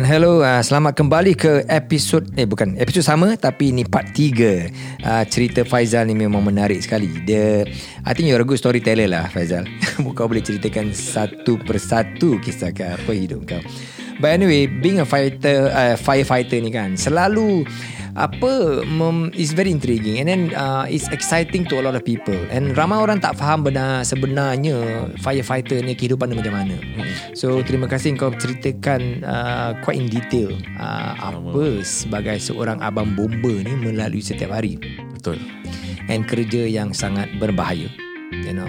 And hello, uh, selamat kembali ke episod eh bukan episod sama tapi ni part 3. Uh, cerita Faizal ni memang menarik sekali. Dia I think you're a good storyteller lah Faizal. kau boleh ceritakan satu persatu kisah ke apa hidup kau. But anyway, being a fighter uh, firefighter ni kan selalu apa mem, is very intriguing and then uh, it's exciting to a lot of people. And ramai orang tak faham benar sebenarnya firefighter ni kehidupan dia macam mana. So terima kasih kau ceritakan uh, quite in detail uh, apa sebagai seorang abang bomba ni melalui setiap hari. Betul. and kerja yang sangat berbahaya you know.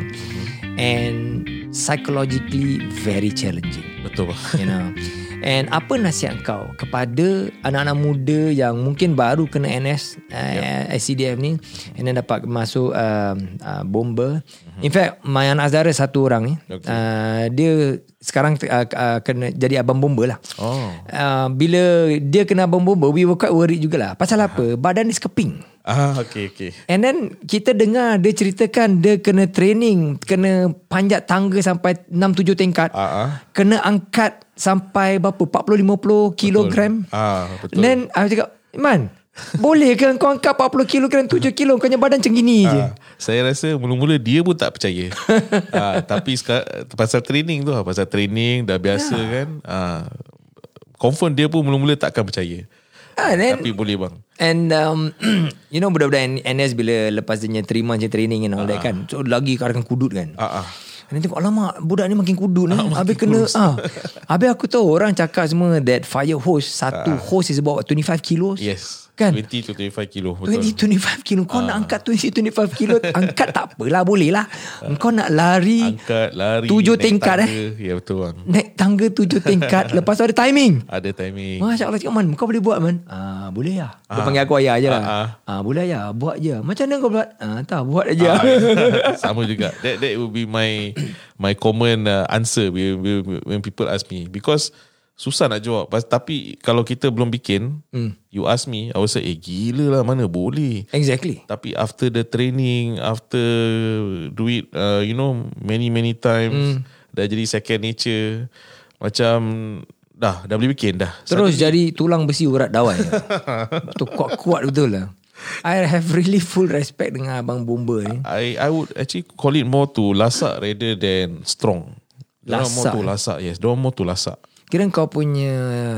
And psychologically very challenging. Betul. you know And apa nasihat kau kepada anak-anak muda yang mungkin baru kena NS uh, SCDF ni and then dapat masuk uh, uh, bomber. In fact, my anak Azhar satu orang ni. Okay. Uh, dia sekarang uh, uh, kena jadi abang bomber lah. Oh. Uh, bila dia kena abang bomber, we were quite worried jugalah. Pasal apa? Badan dia sekeping. Ah, okay, okay. And then kita dengar dia ceritakan dia kena training, kena panjat tangga sampai 6-7 tingkat. Ah, ah. Kena angkat sampai berapa? 40-50 kilogram. Ah, betul. Then aku cakap, Iman, boleh ke kau angkat 40 kilogram, 7 kilo, kau punya badan macam gini je. Ah, saya rasa mula-mula dia pun tak percaya. ah, tapi sekarang, pasal training tu lah. Pasal training dah biasa Ya. kan. Ah, confirm dia pun mula-mula tak akan percaya. Ah, then, Tapi boleh bang. And um, you know budak-budak NS bila lepas dia terima je training and all that kan. So lagi kadang kudut kan. Ah, ah. And then tengok Alamak budak ni makin kudut ni Habis kena ah. Habis aku tahu Orang cakap semua That fire hose Satu hose is about 25 kilos Yes. Kan 20 to 25 kilo. Betul. 20, 25 kilo Kau nak angkat 20, 25 kilo Angkat tak apalah Boleh lah Kau nak lari Angkat, lari. Tujuh naik tingkat, tangga. Ya betul bang. Naik tangga tujuh tingkat. Lepas tu ada timing? Ada timing. Masya Allah cakap Man kau boleh buat man? Ah, Boleh lah. Dia panggil aku ayah je lah. Ah, ah, Boleh ayah Buat je. Macam mana kau buat? Ah, Tak buat aja Ah, sama juga. That that will be my my common uh, answer when- when people ask me. Because susah nak jawab. Pas, tapi kalau kita belum bikin, Hmm. you ask me, I will say, eh gila lah mana boleh. Exactly Tapi after the training, after do it, uh, you know, many many times, dah jadi second nature. Macam dah dah boleh bikin dah. Terus jadi tulang besi urat dawai. tu kuat-kuat betul lah. I have really full respect dengan abang bomba ni. I I would actually call it more to lasak rather than strong. Diorang more Lasak, to eh? lasak, yes. Diorang more to lasak. Kira kau punya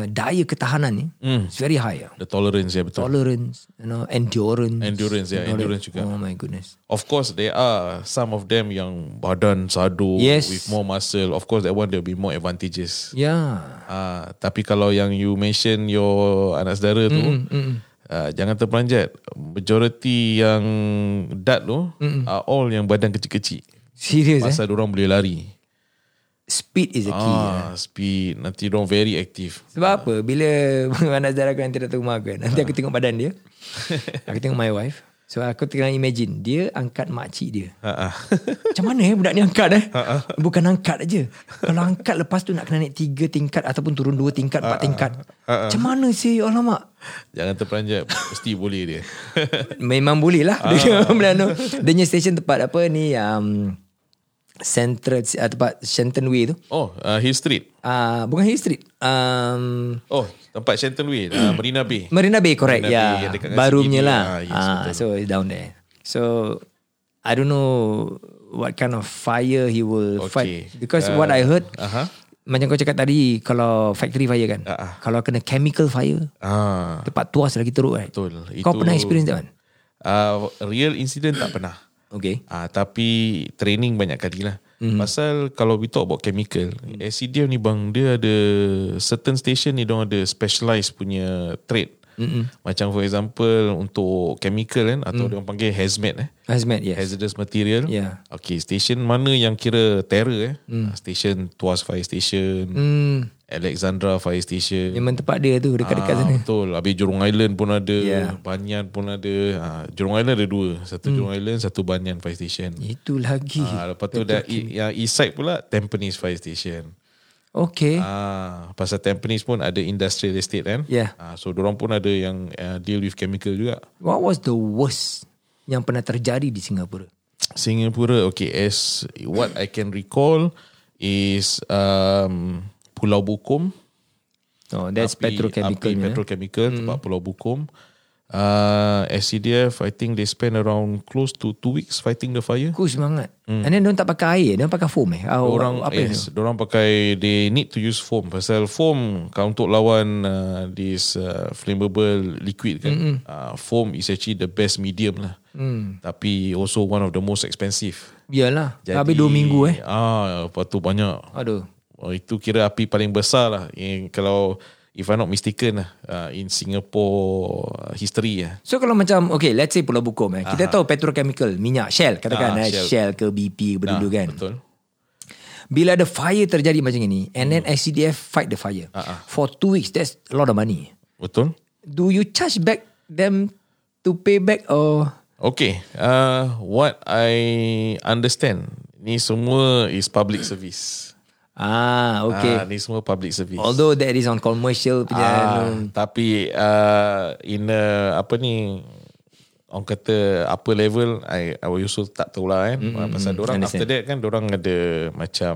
daya ketahanan ni Hmm. it's very high. The tolerance, ya betul. Tolerance, you know, endurance. Endurance, ya, that. endurance juga. Oh my goodness. Of course, there are some of them yang badan sado Yes. with more muscle. Of course, that one there will be more advantages. Yeah. Ah, tapi kalau yang you mention your anak saudara tu, ah, jangan terperanjat. Majority yang dad tu are all yang badan kecil-kecil. Serius eh? Pasal orang boleh lari. Speed is a key. eh? Ah, speed. Nanti orang very active. Sebab apa? Bila anak saudara aku nanti datang rumah aku kan, nanti aku tengok badan dia. aku tengok my wife. So aku tengah imagine dia angkat makcik dia. Ah, ah. Macam mana eh budak ni angkat eh? Bukan angkat aja. Kalau angkat lepas tu nak kena naik tiga tingkat ataupun turun dua tingkat, empat tingkat. Macam mana sih? Alamak. Jangan terperanjat. Mesti boleh dia. Memang boleh lah. Dia Melano. Dia punya station tempat apa ni um, Central uh, tempat Shenton Way tu. oh, uh, Hill Street. Uh, bukan Hill Street. Um, Oh, tempat Shenton Way. Uh, Marina Bay. Marina Bay correct Marina ya Bay yang dekat dengan baru CBD. punya lah Ah, yes, ah, betul. so it's down there so I don't know what kind of fire he will Okay. fight because Uh, what I heard aha. macam kau cakap tadi kalau factory fire kan Ah, ah. kalau kena chemical fire Ah, tempat tuas lagi teruk kan betul. kau pernah experience that one Uh, real incident tak pernah. Okay Ah, tapi training banyak kali lah. Mhm. Mm-hmm. Pasal kalau we talk about chemical, mm. SCDF ni bang, dia ada certain station ni dia ada specialized punya trade. Mm-hmm. Macam for example untuk chemical kan atau mm. dia orang panggil hazmat eh. hazmat yes Hazardous material. Yeah. Okay, station mana yang kira terror eh? Mm. Station Tuas Fire Station, hmm, Alexandra Fire Station. memang tempat dia tu dekat-dekat Ah, sana Betul. Habis Jurong Island pun ada. Ya. Banyan pun ada. Ah, Jurong Island ada dua. Satu hmm. Jurong Island, satu Banyan Fire Station. itu lagi Ah, lepas tu dah yang east side pula Tampines Fire Station. okay Ah, pasal Tampines pun ada industrial estate kan. Yeah. Ah, so orang pun ada yang uh, deal with chemical juga. what was the worst yang pernah terjadi di Singapura Singapura, okay, as what I can recall is um, Pulau Bukom. Oh, that's api, petrochemical api eh? petrochemical tempat Pulau Bukom. Uh, SCDF, I think they spend around close to two weeks fighting the fire. Aku semangat. Hmm. And then diorang tak pakai air, diorang pakai foam eh. Oh, Orang apa yes, ni? orang pakai they need to use foam pasal foam kalau untuk lawan uh, this uh, flammable liquid kan. Mm-hmm. Uh, foam is actually the best medium lah. Mm. Tapi also one of the most expensive. Yalah. Habis dua minggu eh. Ah, lepas tu banyak. Aduh. Oh, itu kira api paling besar lah. Yang kalau if I'm not mistaken lah uh, in Singapore uh, history lah. So kalau macam okay, let's say Pulau Bukom eh. Kita tahu petrochemical, minyak Shell katakan Ah, eh, Shell. Shell ke BP ke dulu kan. Betul. Bila ada fire terjadi macam ini and then SCDF fight the fire. Ah, ah. For two weeks that's a lot of money. Betul. Do you charge back them to pay back or Okay, uh, what I understand, ni semua is public service. Ah, okay. Ah, ni semua public service. Although that is on commercial punya ah, tapi uh, in a, apa ni orang kata apa level I I also tak tahu lah kan mm-hmm. pasal orang understand. after that kan orang ada macam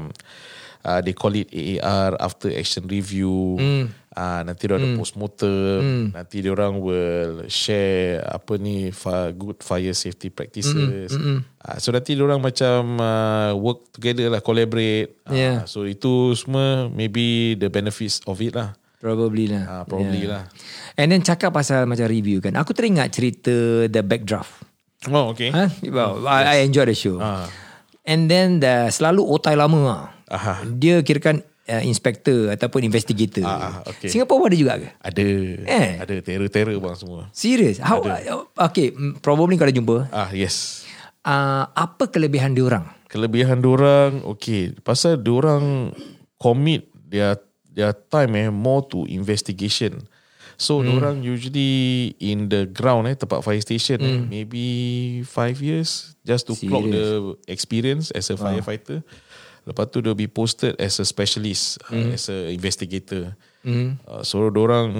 uh, they call it AAR after action review mm. uh, nanti dia ada postmortem mm. nanti dia orang will share apa ni fa- good fire safety practices mm. Uh, so nanti dia orang macam uh, work together lah collaborate Yeah. uh, so itu semua maybe the benefits of it lah Probably lah. Ah, probably lah. And then cakap pasal macam review kan. Aku teringat cerita The Backdraft. Oh okay Ha? Wow, I, I enjoy the show. Ah. And then the, selalu otai lama lah. Aha. Dia kirakan uh, inspector ataupun investigator. Ah, okay. Singapore pun ada juga ke? Ada Eh. Ada terror-terror bang semua Serius? How, okay, mm, probably kau dah jumpa. Ah yes Uh, apa kelebihan diorang? Kelebihan diorang Okay Pasal diorang Commit Their Their time eh More to investigation So hmm. diorang usually In the ground eh Tempat fire station hmm. eh, Maybe Five years Just to Serious? clock the Experience As a firefighter Lepas tu they'll be posted As a specialist hmm. uh, As a investigator Hmm. Uh, so orang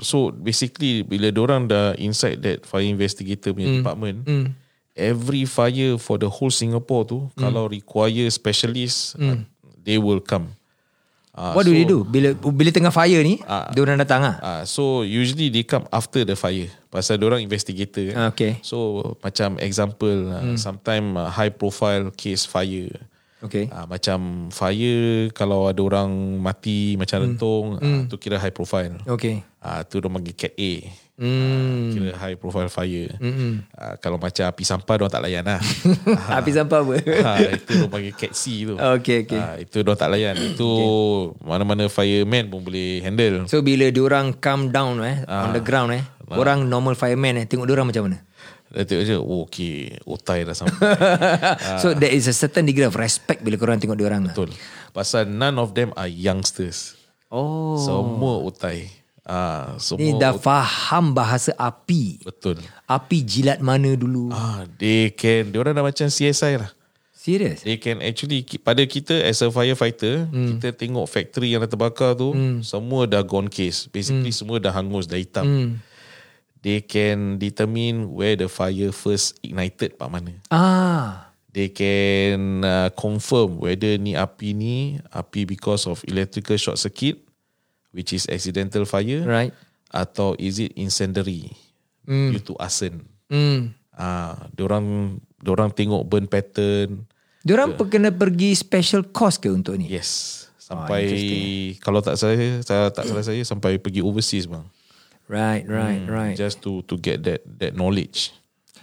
so basically bila orang dah inside that fire investigator punya hmm. department hmm. every fire for the whole Singapore tu hmm. kalau require specialist hmm. uh, they will come uh, What do they do? Bila bila tengah fire ni, Ah. diorang datang ah. Uh, so usually they come after the fire pasal orang investigator kan. Ah, okay. so macam example uh, Hmm. sometime uh, high profile case fire Okay. Ah, macam fire kalau ada orang mati macam rentung ah, tu kira high profile. Okay. Ah tu dia panggil cat A. Hmm. Kira high profile fire. Ah, kalau macam api sampah dia tak layan lah. Api sampah apa? ah, itu dia panggil cat C tu. Okay, okay. Ah, itu dia tak layan. Itu mana-mana fireman pun boleh handle. So bila diorang come down eh Ah. on the ground eh, orang normal fireman eh tengok diorang macam mana? Dia tengok je, oh, okay, otai dah sampai. So there is a certain degree of respect bila korang tengok diorang lah. Betul. Pasal none of them are youngsters. Oh. Semua otai. Ah, semua Ni dah faham bahasa api. Betul. Api jilat mana dulu. Ah, they can, dia orang dah macam CSI lah. Serius? They can actually pada kita as a firefighter, hmm. kita tengok factory yang dah terbakar tu, hmm. semua dah gone case. Basically hmm. semua dah hangus, dah hitam. Hmm. They can determine where the fire first ignited pak mana. Ah. They can uh, confirm whether ni api ni api because of electrical short circuit, which is accidental fire, Right. atau is it incendiary mm. due to arson. Hmm. Ah, diorang diorang tengok burn pattern. Diorang yeah. kena pergi special course ke untuk ni? Yes. Sampai oh, kalau tak saya, saya tak salah saya sampai pergi overseas bang. Right, right, right. Just to to get that that knowledge.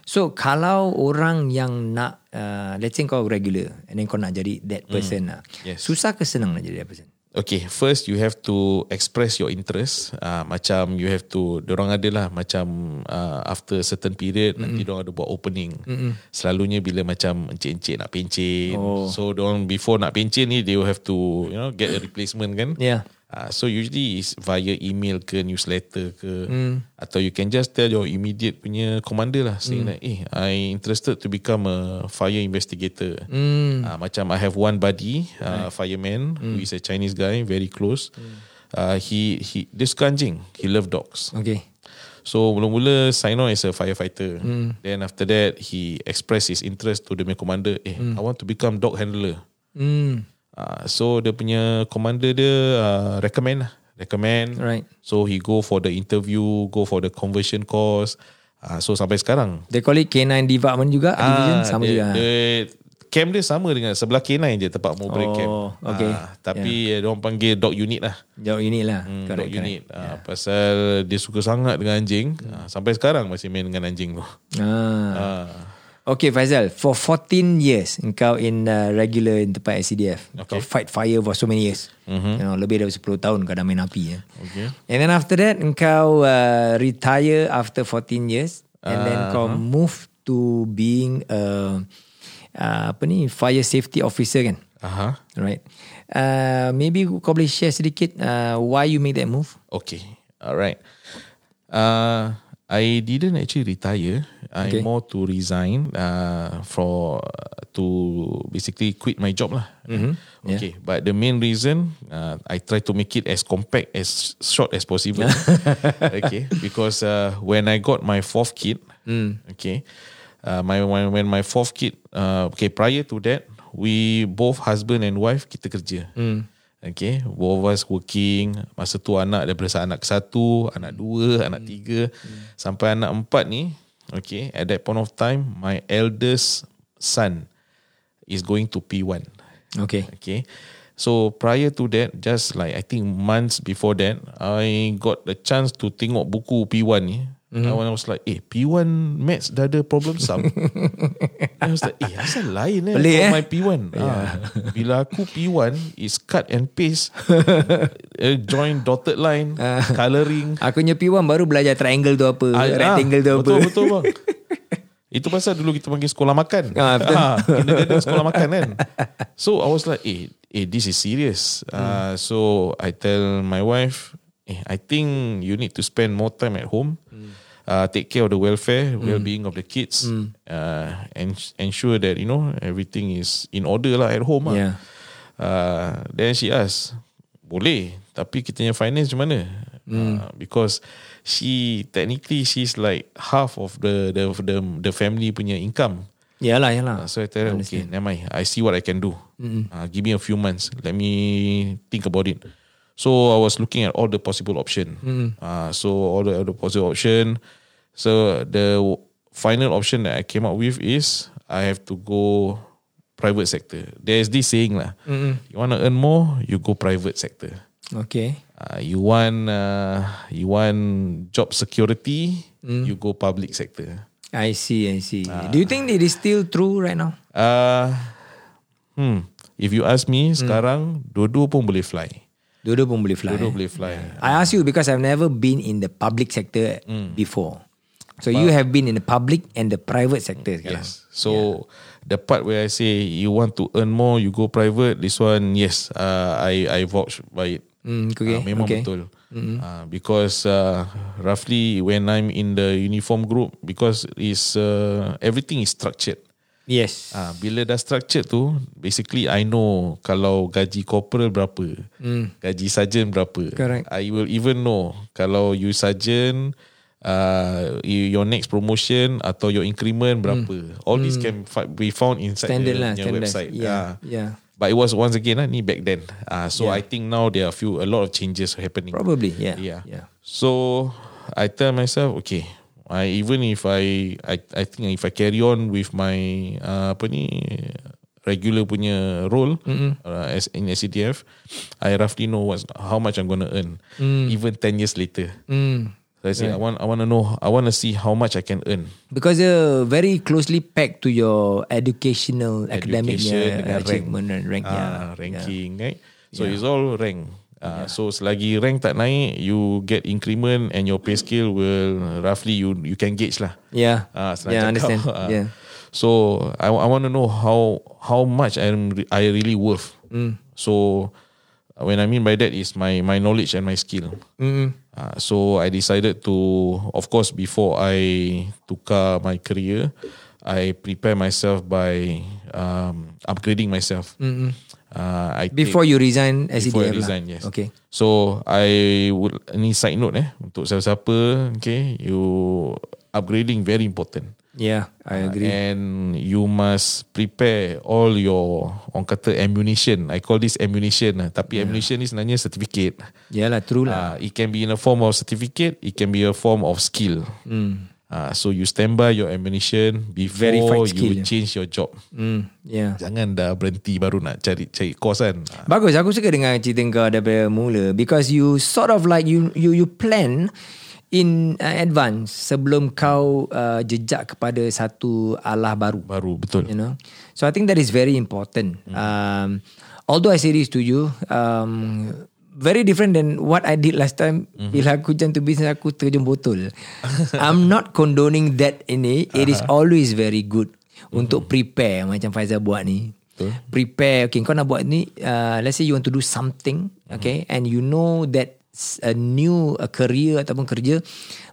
So kalau orang yang nak uh, let's say kau regular and then kau nak jadi that person lah. Yes. Susah ke senang nak jadi that person? Okay, first you have to express your interest. Uh, macam you have to, orang ada lah macam uh, after certain period mm-hmm. nanti orang ada buat opening. Mm-hmm. Selalunya bila macam encik-encik nak pencin. Oh. So orang before nak pencin ni they will have to you know get a replacement kan. Yeah. Uh, so usually is via email ke newsletter ke mm. atau you can just tell your immediate punya commander lah saying mm. that eh I interested to become a fire investigator. Mm. Uh, macam I have one buddy uh, fireman mm. who is a Chinese guy very close. Mm. Uh, he he dia suka anjing. He love dogs. Okay. So mula-mula sign on as a firefighter. Mm. Then after that he express his interest to the main commander. Eh, mm. I want to become dog handler. Hmm. Uh, so dia punya commander dia uh, recommend lah recommend. Right. So he go for the interview, go for the conversion course. Uh, so sampai sekarang. They call it K9 department juga division sama Ah, dia, juga. Dia, camp dia sama dengan sebelah K9 je tempat mau break Oh, camp. okay. Ah, tapi yeah. dia orang panggil dog unit lah. Jauh ini lah. Hmm, correct, dog correct. unit. Ah, pasal dia suka sangat dengan anjing. Ah, sampai sekarang masih main dengan anjing tu. Ah. Ah. Okay Faizal, for 14 years engkau in uh, regular in tempat SCDF. Okay. Kau fight fire for so many years. Mhm. You know, lebih dari 10 tahun kau dah main api ya. Okay. And then after that engkau uh, retire after 14 years and then Uh-huh. kau move to being uh, uh, apa ni fire safety officer kan. Aha. Right. Uh, maybe kau boleh share sedikit uh, why you make that move? Okay. Alright. Uh, I didn't actually retire. I Okay. more to resign uh, for to basically quit my job lah. Okay, but the main reason uh, I try to make it as compact as short as possible. okay, because uh, when I got my fourth kid, okay, uh, my when, when my fourth kid, uh, okay, prior to that, we both husband and wife kita kerja. Okay, both of us working. Masa tu anak daripada anak satu, anak dua, anak tiga, sampai anak empat ni. Okay, at that point of time, my eldest son is going to P1. Okay. Okay. So prior to that, just like I think months before that, I got the chance to tengok buku P1 ni. Mm-hmm. I was like, eh, P1 maths dah ada problem sum. I was like, eh, asal lain eh Pelik, eh? my P1. Ah, bila aku P1 is cut and paste, uh, join dotted line, colouring. Aku punya P1 baru belajar triangle tu apa, Ah, rectangle tu ah, apa. Betul, betul bang. Itu pasal dulu kita panggil sekolah makan. Ah, betul. Ah, kindergarten sekolah makan kan. So I was like, eh, eh this is serious. Uh, so I tell my wife, eh, I think you need to spend more time at home. Uh, take care of the welfare, well-being of the kids, uh, and ensure that you know everything is in order lah at home. lah. Yeah. Uh, then she asked, boleh, tapi kita punya finance macam mana? Uh, because she technically she's like half of the the the, the family punya income. Yalah, yalah. Uh, so I tell her, okay, never mind. I see what I can do. Uh, give me a few months. Let me think about it. So I was looking at all the possible option. Uh, so all the, all the possible option. So the final option that I came up with is I have to go private sector. There's this saying lah. You want to earn more, you go private sector. Okay. Uh, you want uh, you want job security, you go public sector. I see, I see. Ah. Do you think it is still true right now? Uh, hmm. If you ask me, sekarang dua-dua pun boleh fly. Dua-dua pun boleh fly. Dua-dua eh? boleh fly. I ask you because I've never been in the public sector Hmm. before. So you have been in the public and the private sector sekarang. Yes. So the part where I say you want to earn more, you go private. This one, yes, uh, I I vouch by it. Hmm, okay, Ah, memang okay. betul. Uh, because uh, roughly when I'm in the uniform group, because is uh, everything is structured. Yes. Ah, bila dah structured tu, basically I know kalau gaji corporal berapa, gaji sergeant berapa. Correct. I will even know kalau you sergeant, uh, you- your next promotion atau your increment berapa. All this can be found inside Standard the, lah, standard. website. Yeah, Ah. yeah. But it was once again lah, ni back then. Ah, so Yeah. I think now there are few a lot of changes happening. Probably, yeah. Yeah. yeah. So I tell myself, okay, I even if I I I think if I carry on with my uh, apa ni regular punya role uh, as in SCDF, I roughly know what's how much I'm gonna earn. Even ten years later, Mm. so I say I want I want to know I want to see how much I can earn. Because they're very closely packed to your educational, academic Education dengan achievement and rank. Ah, yeah. ranking, right? So it's all rank. Uh, So selagi rank tak naik, you get increment and your pay scale will roughly you you can gauge lah. Yeah. Ah, senang yeah, cakap. understand. Ah. yeah. So I I want to know how how much I'm re- I really worth. Mm. So when I mean by that is my my knowledge and my skill. Mm. Uh, so I decided to, of course, before I tukar my career, I prepare myself by um, upgrading myself. Uh, I take- Before you resign SCDF before I lah. resign, yes. Okay. So I would ni side note eh untuk siapa-siapa, okay, you upgrading very important. Yeah, I agree. And you must prepare all your orang kata ammunition. I call this ammunition lah. Tapi yeah. ammunition ni sebenarnya certificate. Yalah, true lah. Uh, it can be in a form of certificate. It can be a form of skill. Mm. Uh, so you stand by your ammunition before you skill, change your job. Mm. Yeah. Jangan dah berhenti baru nak cari cari course kan. Ah, Bagus, aku suka dengan cerita kau daripada mula because you sort of like you you you plan in uh, advance sebelum kau uh, jejak kepada satu alah baru. Baru betul. You know, so I think that is very important. Um, although I say this to you, um, very different than what I did last time. Bila aku jam tu bisnes aku terjun botol. I'm not condoning that ini. It is always very good untuk prepare macam Faizal buat ni. Prepare. Okay, kau nak buat ni. Uh, let's say you want to do something. Okay, and you know that a new a career ataupun kerja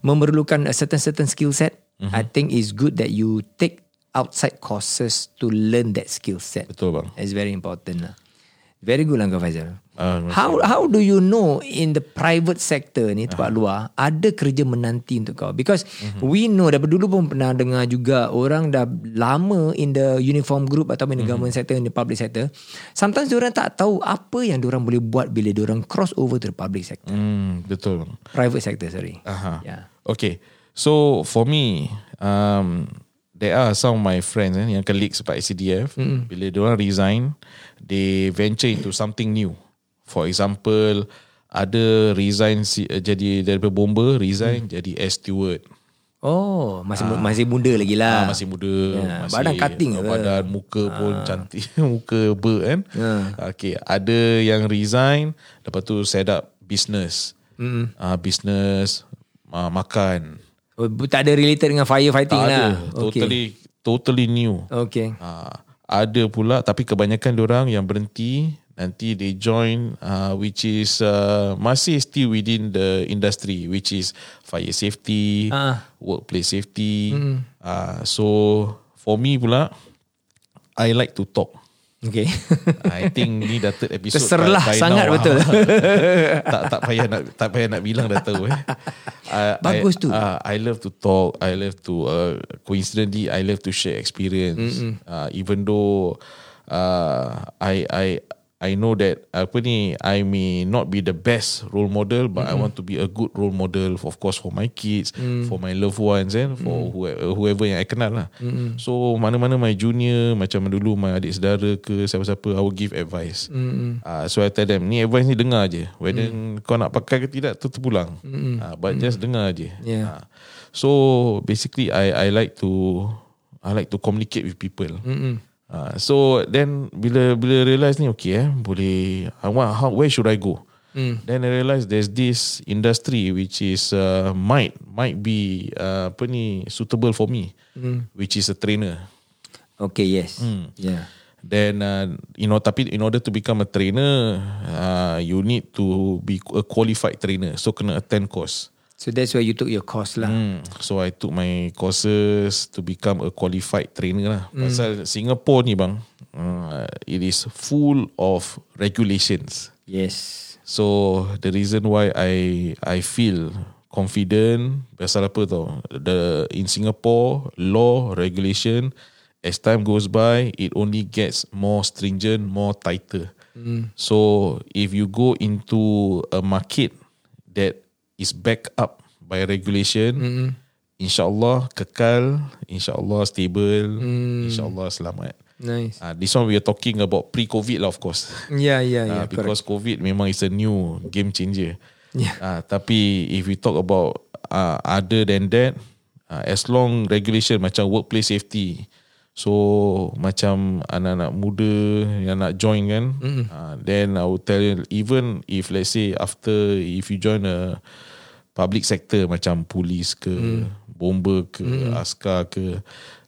memerlukan a certain certain skill set. I think it's good that you take outside courses to learn that skill set. Betul bang. It's very important lah. Very good lah kau Faizal. Terima how how do you know in the private sector ni tempat luar ada kerja menanti untuk kau? Because we know daripada dulu pun pernah dengar juga orang dah lama in the uniform group ataupun in the government sector in the public sector. Sometimes orang tak tahu apa yang orang boleh buat bila orang cross over to the public sector. Hmm, betul. Private sector sorry. Aha. Yeah. Okay. So for me, um, there are some of my friends eh, yang colleagues sebab SCDF, mm. bila diorang resign, they venture into something new. For example, ada resign si- uh, jadi daripada bomber, resign mm. jadi air steward. Oh, masih masih muda lagi lah. Ah, masih muda, Ya, masih badan cutting ke? Badan muka pun cantik, muka ber kan. Ya. Okay, ada yang resign, lepas tu set up business. Mm. Uh, business uh, makan. Oh, tak ada related dengan firefighting Tak lah. ada. Totally totally new. Okay. Uh, ada pula tapi kebanyakan orang yang berhenti nanti they join uh, which is uh, masih still within the industry which is fire safety, Ah. workplace safety. Uh, so for me pula I like to talk. Okay. I think ni dah third episode Terserlah by- by sangat now. betul. tak tak payah nak tak payah nak bilang dah tahu eh. Bagus I, tu. Uh, I love to talk. I love to uh, coincidentally I love to share experience. Uh, even though uh, I I I know that apa ni I may not be the best role model but I want to be a good role model of course for my kids, for my loved ones and for whoever, whoever yang I kenal lah. So mana-mana my junior macam dulu my adik saudara ke siapa-siapa I will give advice. Uh, so I tell them ni advice ni dengar je. Whether kau nak pakai ke tidak tu terpulang. Uh, but just dengar je. Yeah. Uh, so basically I I like to I like to communicate with people. Uh, so then bila bila realize ni okay eh boleh I want how where should I go? Mm. Then I realize there's this industry which is uh, might might be uh, apa ni suitable for me, which is a trainer. Okay, yes. Yeah. Then uh, you know tapi in order to become a trainer, uh, you need to be a qualified trainer. So kena attend course. So that's where you took your course lah. Hmm. So I took my courses to become a qualified trainer lah. Pasal Singapore ni bang, uh, it is full of regulations. Yes. So the reason why I I feel confident pasal apa tau the in Singapore law regulation as time goes by it only gets more stringent more tighter so if you go into a market that is backed up by regulation insyaallah kekal insyaallah stable insyaallah selamat Nice. uh, this one we are talking about pre-covid lah of course Yeah, yeah, yeah. uh, because COVID memang is a new game changer. Yeah. Uh, tapi if we talk about uh, other than that, uh, as long regulation macam workplace safety, so macam anak-anak muda yang nak join kan, uh, then I would tell you even if let's say after if you join a public sector macam polis ke, bomber ke, askar ke,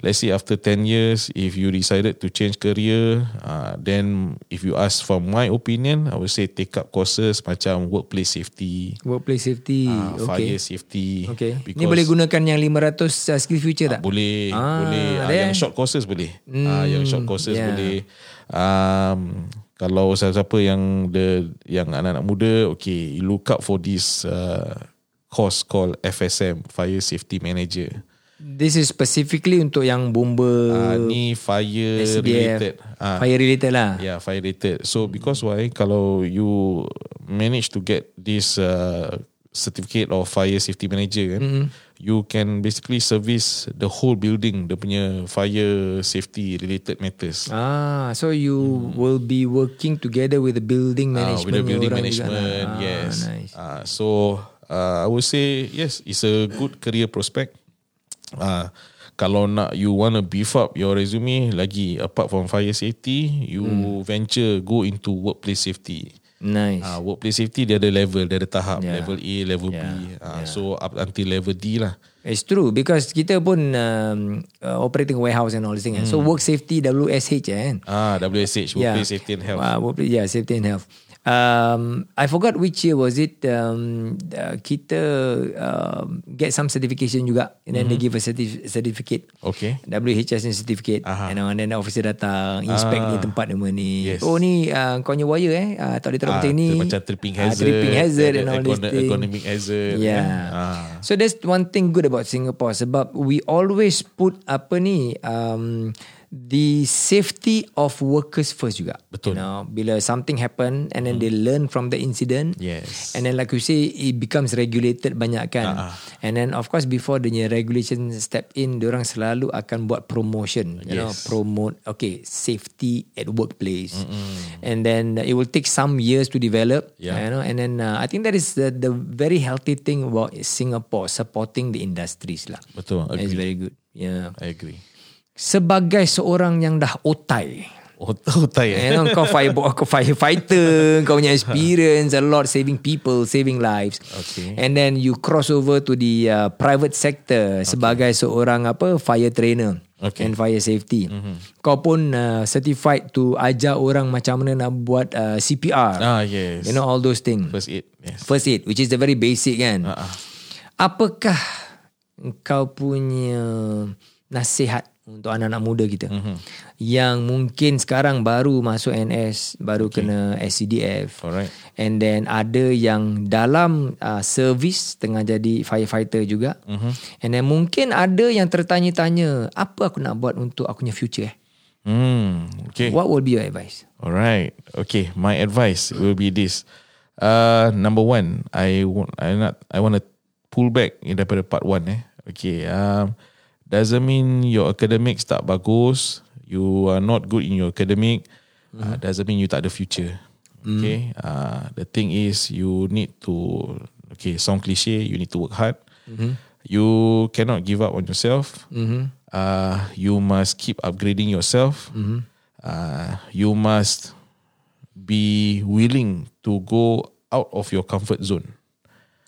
let's say after 10 years if you decided to change career uh, then if you ask for my opinion I would say take up courses macam workplace safety Workplace safety. uh, okay. fire safety Okay. Ni boleh gunakan yang 500 uh, skill future tak? boleh Ah, boleh uh, yang short courses boleh hmm, yang short courses yeah. boleh um, kalau siapa-siapa yang the yang anak-anak muda okay you look up for this uh, course called FSM Fire Safety Manager This is specifically untuk yang bomba Uh, ni fire related. Ah, fire related lah. Yeah, fire rated. So because why? Kalau you manage to get this uh, certificate of fire safety manager kan, mm-hmm. you can basically service the whole building the punya fire safety related matters. Ah, so you will be working together with the building Ah, management. with the building management. Ah, yes. Nice. Uh, so uh, I would say yes, it's a good career prospect. Uh, kalau nak you want to beef up your resume lagi apart from fire safety, you Hmm. venture go into workplace safety. Nice. Uh, workplace safety dia ada level, dia ada tahap Yeah. level A, level Yeah. B. Uh, So up until level D lah. It's true because kita pun um, uh, operating warehouse and all this thing. kan. So Hmm. work safety WSH eh, kan. Ah, WSH, workplace safety and health. Uh, workplace, yeah, safety and health. Um, I forgot which year was it. Um, uh, kita um, get some certification juga, and then they give a certif- certificate. Okay. WHS ni certificate Aha. and then the officer datang inspect ni tempat nama ni Yes. oh ni uh, kau punya wire eh uh, tak boleh taruh Ah, penting ni macam tripping hazard, tripping hazard ada and all this econo- thing economic hazard, yeah kan? Ah. so that's one thing good about Singapore sebab we always put apa ni um, the safety of workers first juga Betul. you know, bila something happen and then they learn from the incident Yes. and then like you say it becomes regulated banyak kan ah. and then of course before the regulation step in orang selalu akan buat promotion you know Yes. promote okay safety at workplace and then it will take some years to develop Yeah. you know and then uh, I think that is the the very healthy thing about Singapore supporting the industries lah Betul, it's agree. very good yeah I agree. Sebagai seorang yang dah otai tahu tak You know, kau fire kau firefighter, kau punya experience a lot saving people, saving lives. Okay. And then you cross over to the uh, private sector sebagai seorang apa fire trainer Okay. and fire safety. Mm-hmm. Kau pun uh, certified to ajar orang macam mana nak buat uh, CPR. Ah, yes. You know all those things. First aid. Yes. First aid which is the very basic kan. Ah. Apakah kau punya nasihat untuk anak-anak muda kita Mhm. mm-hmm. yang mungkin sekarang baru masuk NS, baru okay. kena SCDF. Alright. And then ada yang dalam uh, servis tengah jadi firefighter juga. Mhm. Mm-hmm. And then mungkin ada yang tertanya-tanya, apa aku nak buat untuk aku punya future eh? Hmm. Okay. What will be your advice? Alright. Okay. My advice will be this. Uh, number one, I want I not I want to pull back in daripada part one eh. Okay. Um, doesn't mean your academics tak bagus. You are not good in your academic. Uh, doesn't mean you tak ada future. Okay. Uh, the thing is you need to okay sound cliche. You need to work hard. You cannot give up on yourself. Uh, you must keep upgrading yourself. Uh, you must be willing to go out of your comfort zone.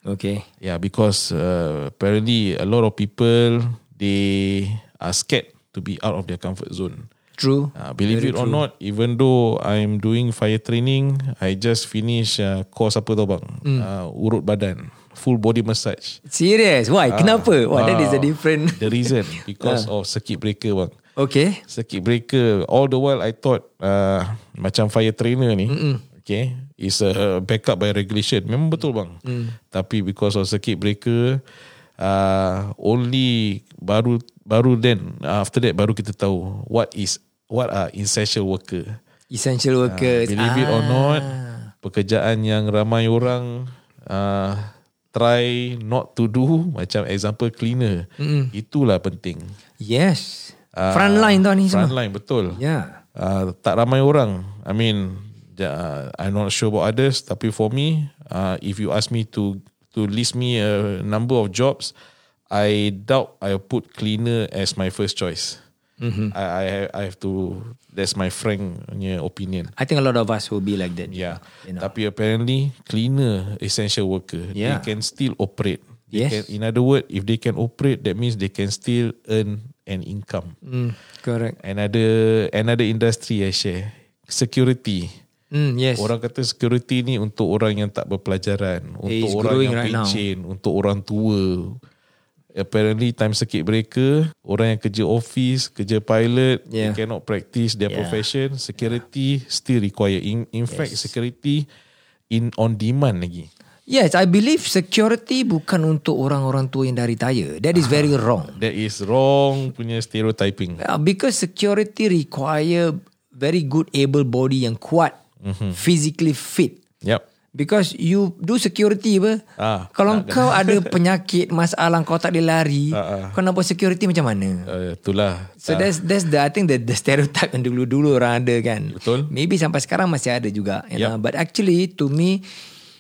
Okay. Yeah, because uh, apparently a lot of people they are scared to be out of their comfort zone. True. Uh, believe Very it or true. not, even though I'm doing fire training, I just finish uh, course apa tau bang? Hmm. Uh, urut badan, full body massage. Serious? Why? Kenapa? Why that is a Ah, different... The reason because of circuit breaker bang. Okay. circuit breaker all the while I thought uh, macam fire trainer ni Mm-mm. okay is a backup by regulation memang betul bang mm. tapi because of circuit breaker uh, only baru baru then uh, after that baru kita tahu what is what are essential worker Essential workers. believe it or not pekerjaan yang ramai orang uh, try not to do macam example cleaner Mm-mm. itulah penting Yes. Ah, Frontline tau ni semua. Frontline betul. Yeah. Uh, tak ramai orang. I mean, uh, I'm not sure about others. Tapi for me, uh, if you ask me to to list me a number of jobs, I doubt I put cleaner as my first choice. Mm-hmm. I, I I have to. That's my frank opinion. I think a lot of us will be like that. Yeah. You know. Tapi apparently cleaner essential worker. Yeah. They can still operate. They Yes. Can, in other words, if they can operate, that means they can still earn an income. Mm, correct. Another another industry I share. Security. Mm, yes. Orang kata security ni untuk orang yang tak berpelajaran, Eh, untuk it's orang yang right now. pencen, untuk orang tua. Apparently time circuit breaker, orang yang kerja office, kerja pilot, Yeah. they cannot practice their Yeah. profession. Security still require. In, in fact, security in on demand lagi. Yes, I believe security bukan untuk orang-orang tua yang dah retire. That is very wrong. That is wrong punya stereotyping. Uh, because security require very good able body yang kuat, mm-hmm. physically fit. Yep. Because you do security apa? Ah, Kalau kau ada penyakit, masalah kau tak boleh lari, Ah, ah. kau nak buat security macam mana? Uh, itulah. So that's that's the I think the the stereotype yang dulu-dulu orang ada kan. Betul. Maybe sampai sekarang masih ada juga. You know? But actually to me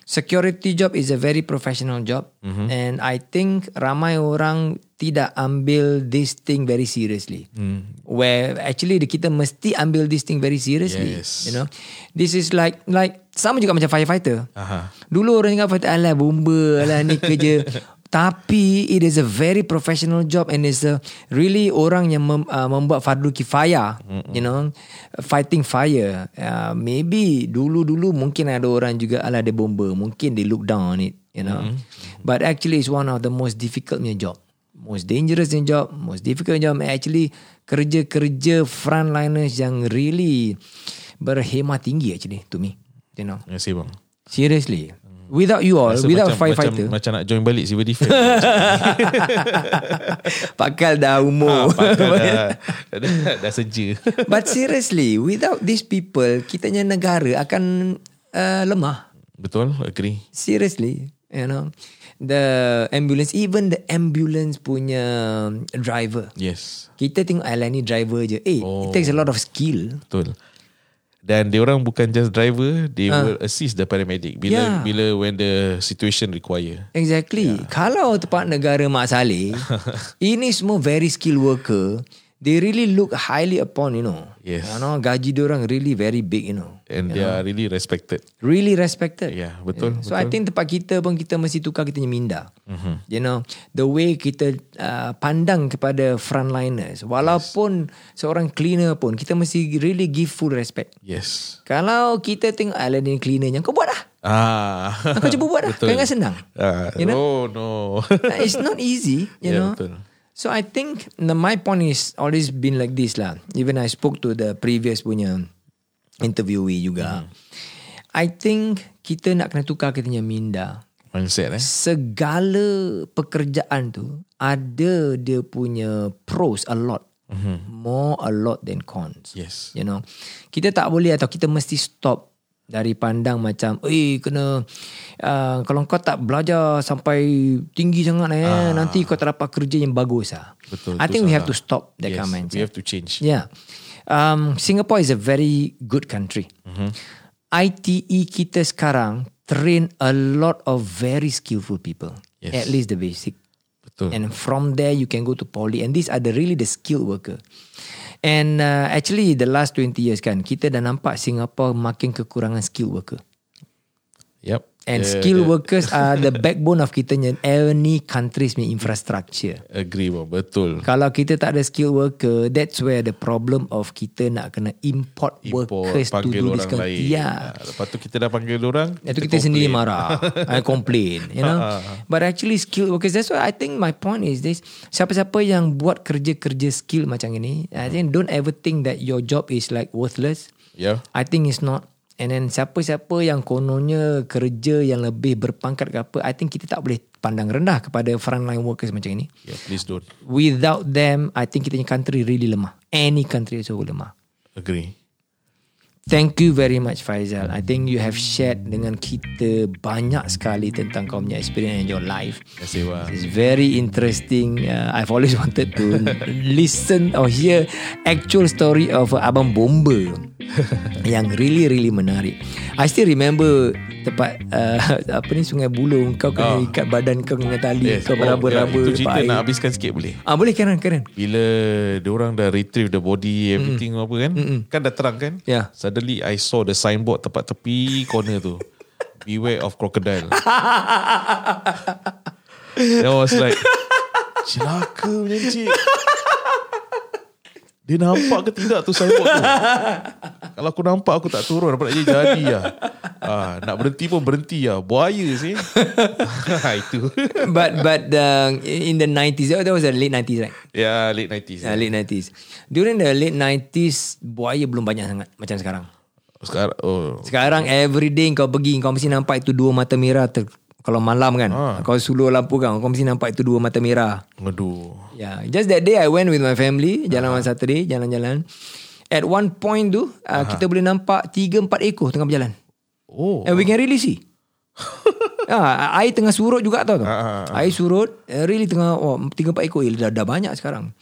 security job is a very professional job mm-hmm. and I think ramai orang tidak ambil this thing very seriously. Mm. Where actually the- kita mesti ambil this thing very seriously. Yes. You know. This is like like sama juga macam firefighter. Aha. Dulu orang cakap fighter alah bomba alah ni kerja tapi it is a very professional job and it's a really orang yang mem, uh, membuat fardu kifayah you know fighting fire uh, maybe dulu-dulu mungkin ada orang juga ala ada bomba mungkin they look down on it you know mm-hmm. but actually it's one of the most difficult punya job most dangerous punya job most difficult job and actually kerja-kerja frontliners yang really berhemah tinggi actually to me you know Terima bang. seriously without you all Rasa without macam, firefighter Macam, macam nak join balik civil defense. Pakal dah umur. Pakal dah, dah, dah seja. But seriously, without these people, kitanya negara akan uh, lemah. Betul? Agree. Seriously, you know. The ambulance, even the ambulance punya driver. Yes. Kita tengok alah ni driver je. Eh, Oh. it takes a lot of skill. Betul. Dan dia orang bukan just driver, they will assist the paramedic bila Ah. Yeah. bila when the situation require. Exactly. Yeah. Kalau tempat negara Mak Saleh, ini semua very skilled worker. They really look highly upon, you know. Yes. You know, gaji orang really very big, you know. And they are really respected. Really respected. Yeah, betul, So I think tempat kita pun kita mesti tukar kita punya minda. Mm-hmm. You know, the way kita uh, pandang kepada frontliners. Walaupun yes. seorang cleaner pun, kita mesti really give full respect. Yes. Kalau kita tengok ala ni cleaner yang kau buat lah. Ah. Kau cuba buat lah. Betul. Kan senang. Ah, You know? Oh no. It's not easy, you Yeah, know. betul. So I think the, my point is always been like this lah. Even I spoke to the previous punya interviewee juga. Hmm. I think kita nak kena tukar kita punya minda. Mindset eh. Segala pekerjaan tu ada dia punya pros a lot. Mm-hmm. More a lot than cons. Yes. You know. Kita tak boleh atau kita mesti stop dari pandang macam eh kena uh, kalau kau tak belajar sampai tinggi sangat eh ah. nanti kau tak dapat kerja yang bagus ah. Betul, I think we have to stop that Yes, kind of we have to change. Yeah. Um, Singapore is a very good country. Mm-hmm. ITE kita sekarang train a lot of very skillful people. Yes. At least the basic. Betul. And from there you can go to poly and these are the really the skilled worker. And uh, actually the last 20 years kan kita dah nampak Singapore makin kekurangan skilled worker. Yep. And The- skilled the- workers are the backbone of kita any countries punya infrastructure. Agree bang. Betul. Kalau kita tak ada skilled worker, that's where the problem of kita nak kena import, Import, workers to do this kind. lain. Yeah. Ah, Lepas tu kita dah panggil orang. Itu kita sendiri marah I complain You know But actually skilled workers That's why I think my point is this Siapa-siapa yang buat kerja-kerja skill macam ini I think don't ever think that your job is like worthless Yeah. I think it's not And then siapa-siapa yang kononnya kerja yang lebih berpangkat ke apa I think kita tak boleh pandang rendah kepada frontline workers macam ini Yeah, please don't. Without them I think kita punya country really lemah Any country so lemah Agree. Thank you very much Faizal. I think you have shared dengan kita banyak sekali tentang kau punya experience in your life. Terima kasih. It's very interesting. Uh, I've always wanted to listen or hear actual story of uh, Abang Bomba yang really really menarik. I still remember tempat uh, apa ni Sungai Buloh kau kena Oh. ikat badan kau dengan tali kau Oh, beraba-raba. ya, Itu cerita nak habiskan sikit boleh. Ah boleh keren keren. Bila orang dah retrieve the body everything apa kan kan dah terang kan Yeah. Suddenly I saw the signboard tepat tepi corner tu. Beware of crocodile. That was like Celaka punya cik Dia nampak ke tidak tu signboard tu? Kalau aku nampak aku tak turun. Apa nak jadi jadi lah. Ah, Nak berhenti pun berhenti lah. Buaya sih. Itu. But but uh, in the 90s that was the late 90s right? Ya late 90s Uh, late 90s. During the late 90s, buaya belum banyak sangat macam sekarang. Sekarang oh, Sekarang every day kau pergi, kau mesti nampak itu dua mata merah ter Kalau malam kan Ah. Kalau suluh lampu kan Kau mesti nampak itu dua mata merah Aduh. Yeah, just that day I went with my family jalan on Saturday, jalan-jalan. At one point tu uh, kita boleh nampak tiga empat ekor tengah berjalan. Oh. And we can really see. ah, air tengah surut juga tau tu. Ah, Air surut, uh, really tengah oh, tiga empat ekor. Eh, dah, dah banyak sekarang.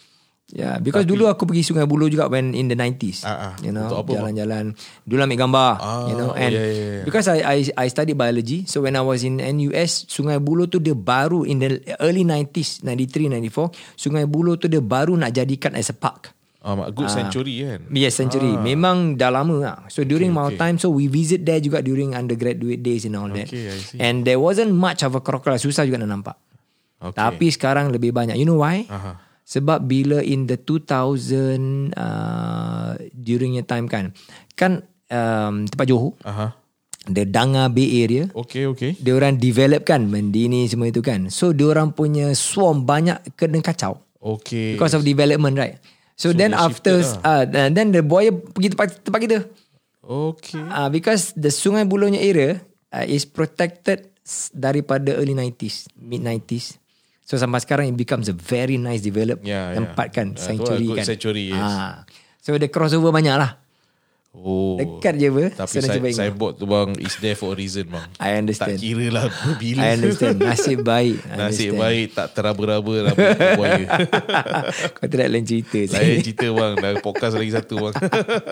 Yeah, because dulu aku pergi Sungai Buloh juga when in the 90s. Ah, ah. You know, jalan-jalan. Dulu ambil gambar, Ah, you know. And oh, yeah, yeah, yeah. because I I I studied biology, so when I was in NUS, Sungai Buloh tu dia baru in the early 90s, 93, 94, Sungai Buloh tu dia baru nak jadikan as a park. Ah, mak- good century kan. Yes, century. Ah. Memang dah lama lah. So during Okay, my okay. time, so we visit there juga during undergraduate days and all that. Okay, I see. And there wasn't much of a crocodile. Susah juga nak nampak. Okay. Tapi sekarang lebih banyak. You know why? Aha. Sebab bila in the 2000 uh, during your time kan, kan um, tempat Johor, Aha. the Danga Bay area, Okay, okay. dia orang develop kan Mendini semua itu kan. So dia orang punya swarm banyak kena kacau Okay. because of development right. So, So then after shifted uh, then the buaya pergi tempat tempat kita. Okay. Uh, because the Sungai Bulohnya area uh, is protected daripada early 90s, mid 90s. So sampai sekarang it becomes a very nice developed Yeah, yeah. tempat kan, Yeah, tu sanctuary kan. sanctuary, yes. Ah. So the crossover banyak lah. Oh. Dekat je apa. Tapi saya, saya buat tu bang is there for a reason bang. I understand. Tak kira lah bila. I understand. Nasib baik. I Nasib understand. baik tak teraba-raba lah. Kau tidak lain cerita. Saya cerita bang Dah podcast lagi satu bang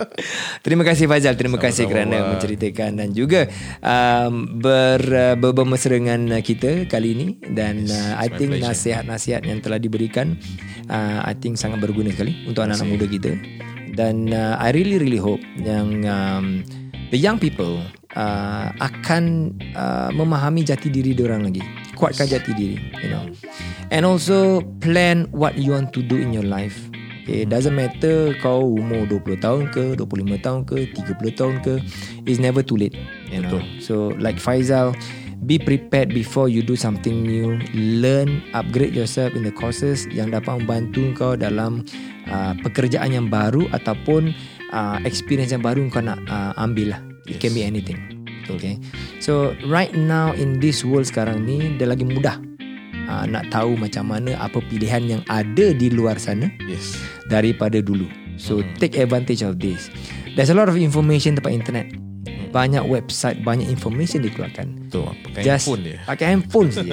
Terima kasih Faizal Terima kasih Sama-sama, kerana bang. menceritakan Dan juga um, ber, uh, ber, Bermesra dengan kita Kali ini Dan uh, I think nasihat-nasihat Yang telah diberikan uh, I think sangat berguna sekali Untuk anak-anak muda kita Dan uh, I really really hope Yang um, The young people uh, Akan uh, Memahami jati diri diorang lagi Kuatkan jati diri You know And also Plan what you want to do in your life Okay, it doesn't matter kau umur 20 tahun ke, 25 tahun ke, 30 tahun ke, it's never too late. You know. So like Faizal, be prepared before you do something new. Learn, upgrade yourself in the courses yang dapat membantu kau dalam uh, pekerjaan yang baru ataupun uh, experience yang baru kau nak uh, ambil lah. It can be anything. Okay. So right now in this world sekarang ni, dia lagi mudah uh, nak tahu macam mana apa pilihan yang ada di luar sana Yes daripada dulu. So take advantage of this. There's a lot of information tempat internet. Banyak website, banyak information dikeluarkan. Betul Pakai Just handphone dia pakai handphone saja.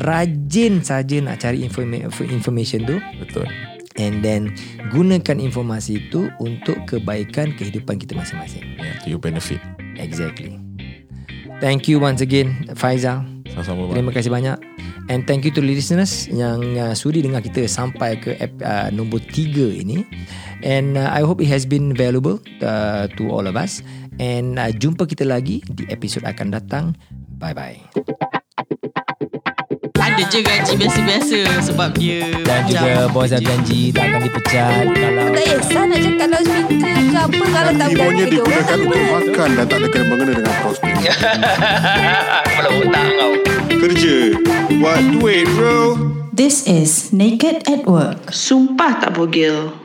Rajin saja nak cari informa- information tu Betul and then gunakan informasi itu untuk kebaikan kehidupan kita masing-masing. yeah, To your benefit Exactly. Thank you once again Faizal. Sama-sama Terima kasih banyak And thank you to listeners Yang uh, sudi dengar kita Sampai ke uh, nombor 3 ini And uh, I hope it has been valuable uh, To all of us And uh, jumpa kita lagi Di episod akan datang Bye-bye Ada je gaji biasa-biasa sebab dia Dan juga bos dah janji Tak akan dipecat Kalau Tak kisah nak cakap loudspeaker ke apa Kalau tak berani Ibunya digunakan untuk makan dan tak ada kena-mengena dengan prospek. Kepala otak kau Kerja. Buat duit bro. This is Naked at Work. Sumpah tak bogel.